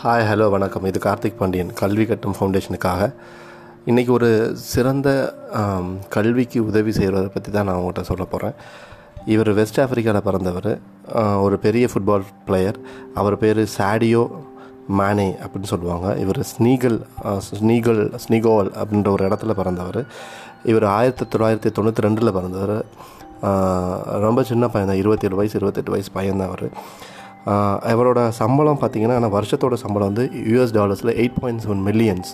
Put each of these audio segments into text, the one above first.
Hi hello வணக்கம். இது கார்த்திக் பாண்டியன் கல்வி கட்டும் ஃபவுண்டேஷனுக்காக இன்றைக்கி ஒரு சிறந்த கல்விக்கு உதவி செய்கிறத பற்றி தான் நான் உங்கள்கிட்ட சொல்ல போகிறேன் இவர் வெஸ்ட் ஆஃப்ரிக்காவில் பிறந்தவர். ஒரு பெரிய ஃபுட்பால் பிளேயர் அவர் பேர் சாடியோ மேனே அப்படின்னு சொல்லுவாங்க. இவர் ஸ்னீகல் ஸ்னீகல் ஸ்னீகோவல் அப்படின்ற ஒரு இடத்துல பிறந்தவர். இவர் ஆயிரத்தி தொள்ளாயிரத்தி தொண்ணூற்றி ரெண்டில் பிறந்தவர். ரொம்ப சின்ன பையன் தான் இருபத்தேழு வயசு இருபத்தெட்டு வயசு பையன் தான் அவர். இவரோட சம்பளம் பார்த்தீங்கன்னா ஆனால் வருஷத்தோட சம்பளம் வந்து யூஎஸ் டாலர்ஸில் எயிட் பாயிண்ட் செவன் மில்லியன்ஸ்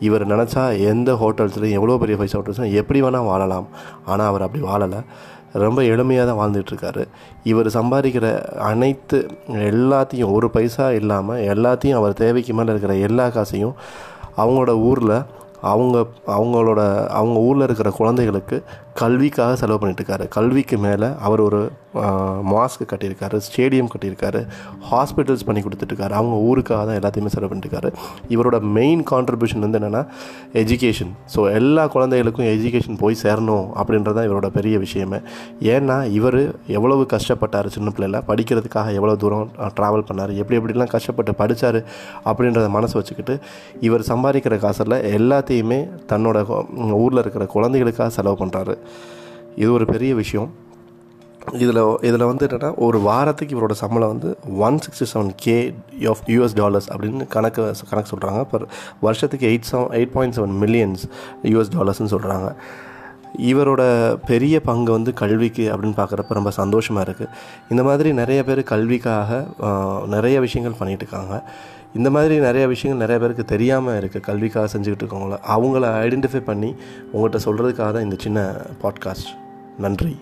இவர் நினச்சா எந்த ஹோட்டல்ஸ்லையும் எவ்வளோ பெரிய ஃபைவ் ஹோட்டல்ஸ்லாம் எப்படி வேணால் வாழலாம். ஆனால் அவர் அப்படி வாழலை. ரொம்ப எளிமையாக தான் வாழ்ந்துட்டுருக்காரு இவர் சம்பாதிக்கிற அனைத்து எல்லாத்தையும் ஒரு பைசா இல்லாமல் எல்லாத்தையும் அவர் தேவைக்கு மேலே இருக்கிற எல்லா காசையும் அவங்களோட ஊரில் அவங்க அவங்களோட அவங்க ஊரில் இருக்கிற குழந்தைகளுக்கு கல்விக்காக செலவு பண்ணிட்டுருக்காரு கல்விக்கு மேலே அவர் ஒரு மாஸ்க் கட்டியிருக்காரு ஸ்டேடியம் கட்டியிருக்காரு ஹாஸ்பிட்டல்ஸ் பண்ணி கொடுத்துட்ருக்காரு அவங்க ஊருக்காக தான் எல்லாத்தையுமே செலவு பண்ணிட்டுருக்காரு. இவரோட மெயின் கான்ட்ரிபியூஷன் வந்து என்னென்னா எஜுகேஷன் ஸோ எல்லா குழந்தைகளுக்கும் எஜுகேஷன் போய் சேரணும் அப்படின்றது தான் இவரோட பெரிய விஷயமே. ஏன்னா இவர் எவ்வளவு கஷ்டப்பட்டார் சின்ன பிள்ளைல படிக்கிறதுக்காக எவ்வளோ தூரம் ட்ராவல் பண்ணார் எப்படி எப்படிலாம் கஷ்டப்பட்டு படித்தார் அப்படின்றத மனசு வச்சுக்கிட்டு இவர் சம்பாதிக்கிற காசில் எல்லாத்தையுமே தன்னோட ஊரில் இருக்கிற குழந்தைகளுக்காக செலவு பண்ணுறாரு இது ஒரு பெரிய விஷயம். இதில் இதில் வந்து என்னென்னா ஒரு வாரத்துக்கு இவரோட சம்பளம் வந்து one sixty seven K of US dollars அப்படின்னு கணக்கு கணக்கு சொல்கிறாங்க பர் வருஷத்துக்கு eight seven eight point seven millions US டாலர்ஸ்னு சொல்கிறாங்க இவரோட பெரிய பங்கு வந்து கல்விக்கு அப்படின்னு பார்க்குறப்ப ரொம்ப சந்தோஷமாக இருக்குது இந்த மாதிரி நிறைய பேர் கல்விக்காக நிறைய விஷயங்கள் பண்ணிகிட்டு இருக்காங்க. இந்த மாதிரி நிறைய விஷயங்கள் நிறைய பேருக்கு தெரியாமல் இருக்குது கல்விக்காக செஞ்சுக்கிட்டு இருக்கவங்கள. அவங்கள ஐடென்டிஃபை பண்ணி உங்கள்கிட்ட சொல்கிறதுக்காக தான் இந்த சின்ன பாட்காஸ்ட் நன்றி.